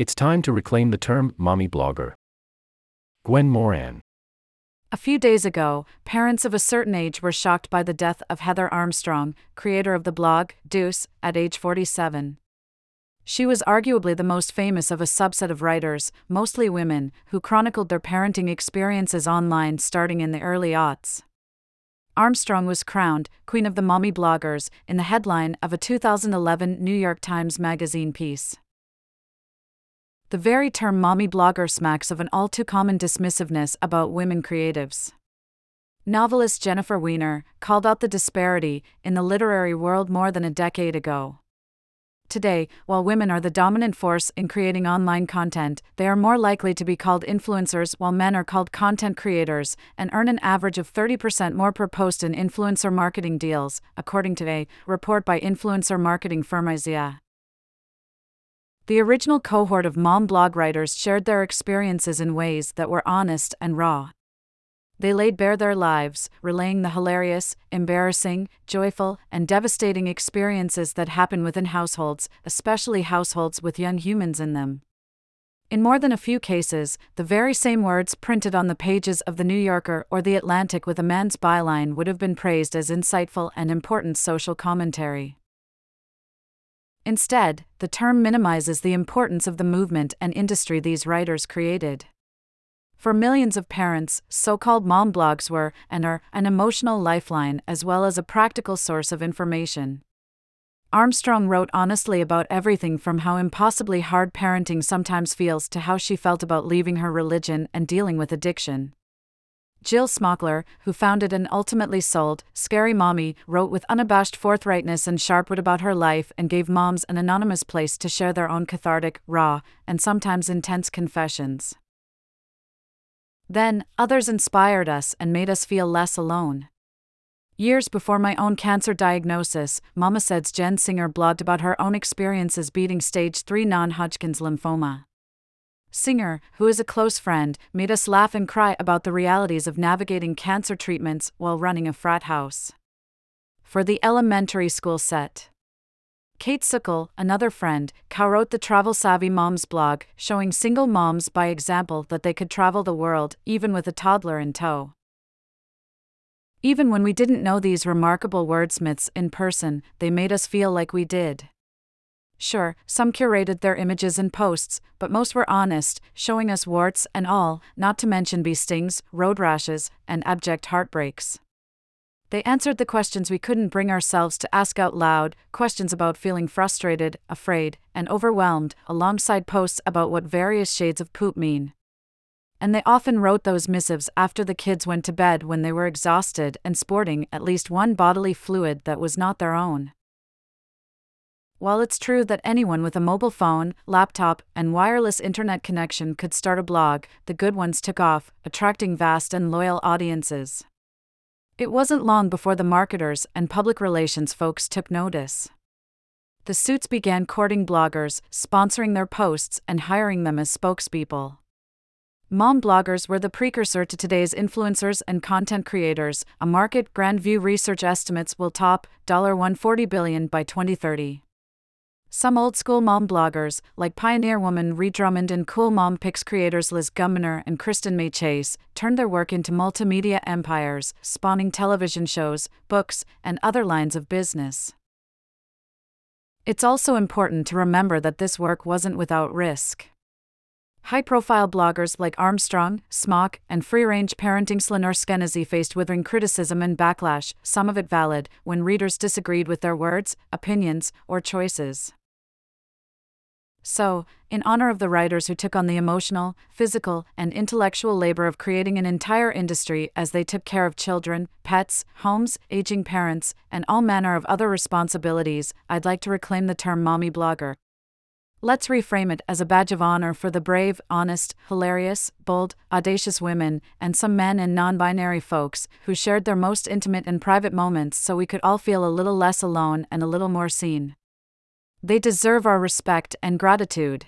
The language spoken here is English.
It's time to reclaim the term mommy blogger. Gwen Moran. A few days ago, parents of a certain age were shocked by the death of Heather Armstrong, creator of the blog Dooce, at age 47. She was arguably the most famous of a subset of writers, mostly women, who chronicled their parenting experiences online starting in the early aughts. Armstrong was crowned Queen of the Mommy Bloggers in the headline of a 2011 New York Times Magazine piece. The very term mommy blogger smacks of an all too common dismissiveness about women creatives. Novelist Jennifer Weiner called out the disparity in the literary world more than a decade ago. Today, while women are the dominant force in creating online content, they are more likely to be called influencers while men are called content creators and earn an average of 30% more per post in influencer marketing deals, according to a report by influencer marketing firm IZEA. The original cohort of mom blog writers shared their experiences in ways that were honest and raw. They laid bare their lives, relaying the hilarious, embarrassing, joyful, and devastating experiences that happen within households, especially households with young humans in them. In more than a few cases, the very same words printed on the pages of The New Yorker or The Atlantic with a man's byline would have been praised as insightful and important social commentary. Instead, the term minimizes the importance of the movement and industry these writers created. For millions of parents, so called mom blogs were and are an emotional lifeline as well as a practical source of information. Armstrong wrote honestly about everything from how impossibly hard parenting sometimes feels to how she felt about leaving her religion and dealing with addiction. Jill Smokler, who founded and ultimately sold Scary Mommy, wrote with unabashed forthrightness and sharp wit about her life and gave moms an anonymous place to share their own cathartic, raw, and sometimes intense confessions. Then, others inspired us and made us feel less alone. Years before my own cancer diagnosis, Mama Said's Jen Singer blogged about her own experiences beating stage 3 non Hodgkin's lymphoma. Singer, who is a close friend, made us laugh and cry about the realities of navigating cancer treatments while running a frat house. For the elementary school set. Kate Suckle, another friend, co-wrote the Travel Savvy Moms blog, showing single moms by example that they could travel the world, even with a toddler in tow. Even when we didn't know these remarkable wordsmiths in person, they made us feel like we did. Sure, some curated their images and posts, but most were honest, showing us warts and all, not to mention bee stings, road rashes, and abject heartbreaks. They answered the questions we couldn't bring ourselves to ask out loud questions about feeling frustrated, afraid, and overwhelmed, alongside posts about what various shades of poop mean. And they often wrote those missives after the kids went to bed when they were exhausted and sporting at least one bodily fluid that was not their own. While it's true that anyone with a mobile phone, laptop, and wireless internet connection could start a blog, the good ones took off, attracting vast and loyal audiences. It wasn't long before the marketers and public relations folks took notice. The suits began courting bloggers, sponsoring their posts, and hiring them as spokespeople. Mom bloggers were the precursor to today's influencers and content creators. A market Grand View research estimates will top $140 billion by 2030. Some old school mom bloggers, like pioneer woman Ree Drummond and Cool Mom Picks creators Liz Gumbinner and Kristen May Chase, turned their work into multimedia empires, spawning television shows, books, and other lines of business. It's also important to remember that this work wasn't without risk. High profile bloggers like Armstrong, Smock, and free range parenting's Lenore Skenazy faced withering criticism and backlash, some of it valid, when readers disagreed with their words, opinions, or choices. So, in honor of the writers who took on the emotional, physical, and intellectual labor of creating an entire industry as they took care of children, pets, homes, aging parents, and all manner of other responsibilities, I'd like to reclaim the term mommy blogger. Let's reframe it as a badge of honor for the brave, honest, hilarious, bold, audacious women, and some men and non binary folks who shared their most intimate and private moments so we could all feel a little less alone and a little more seen. They deserve our respect and gratitude.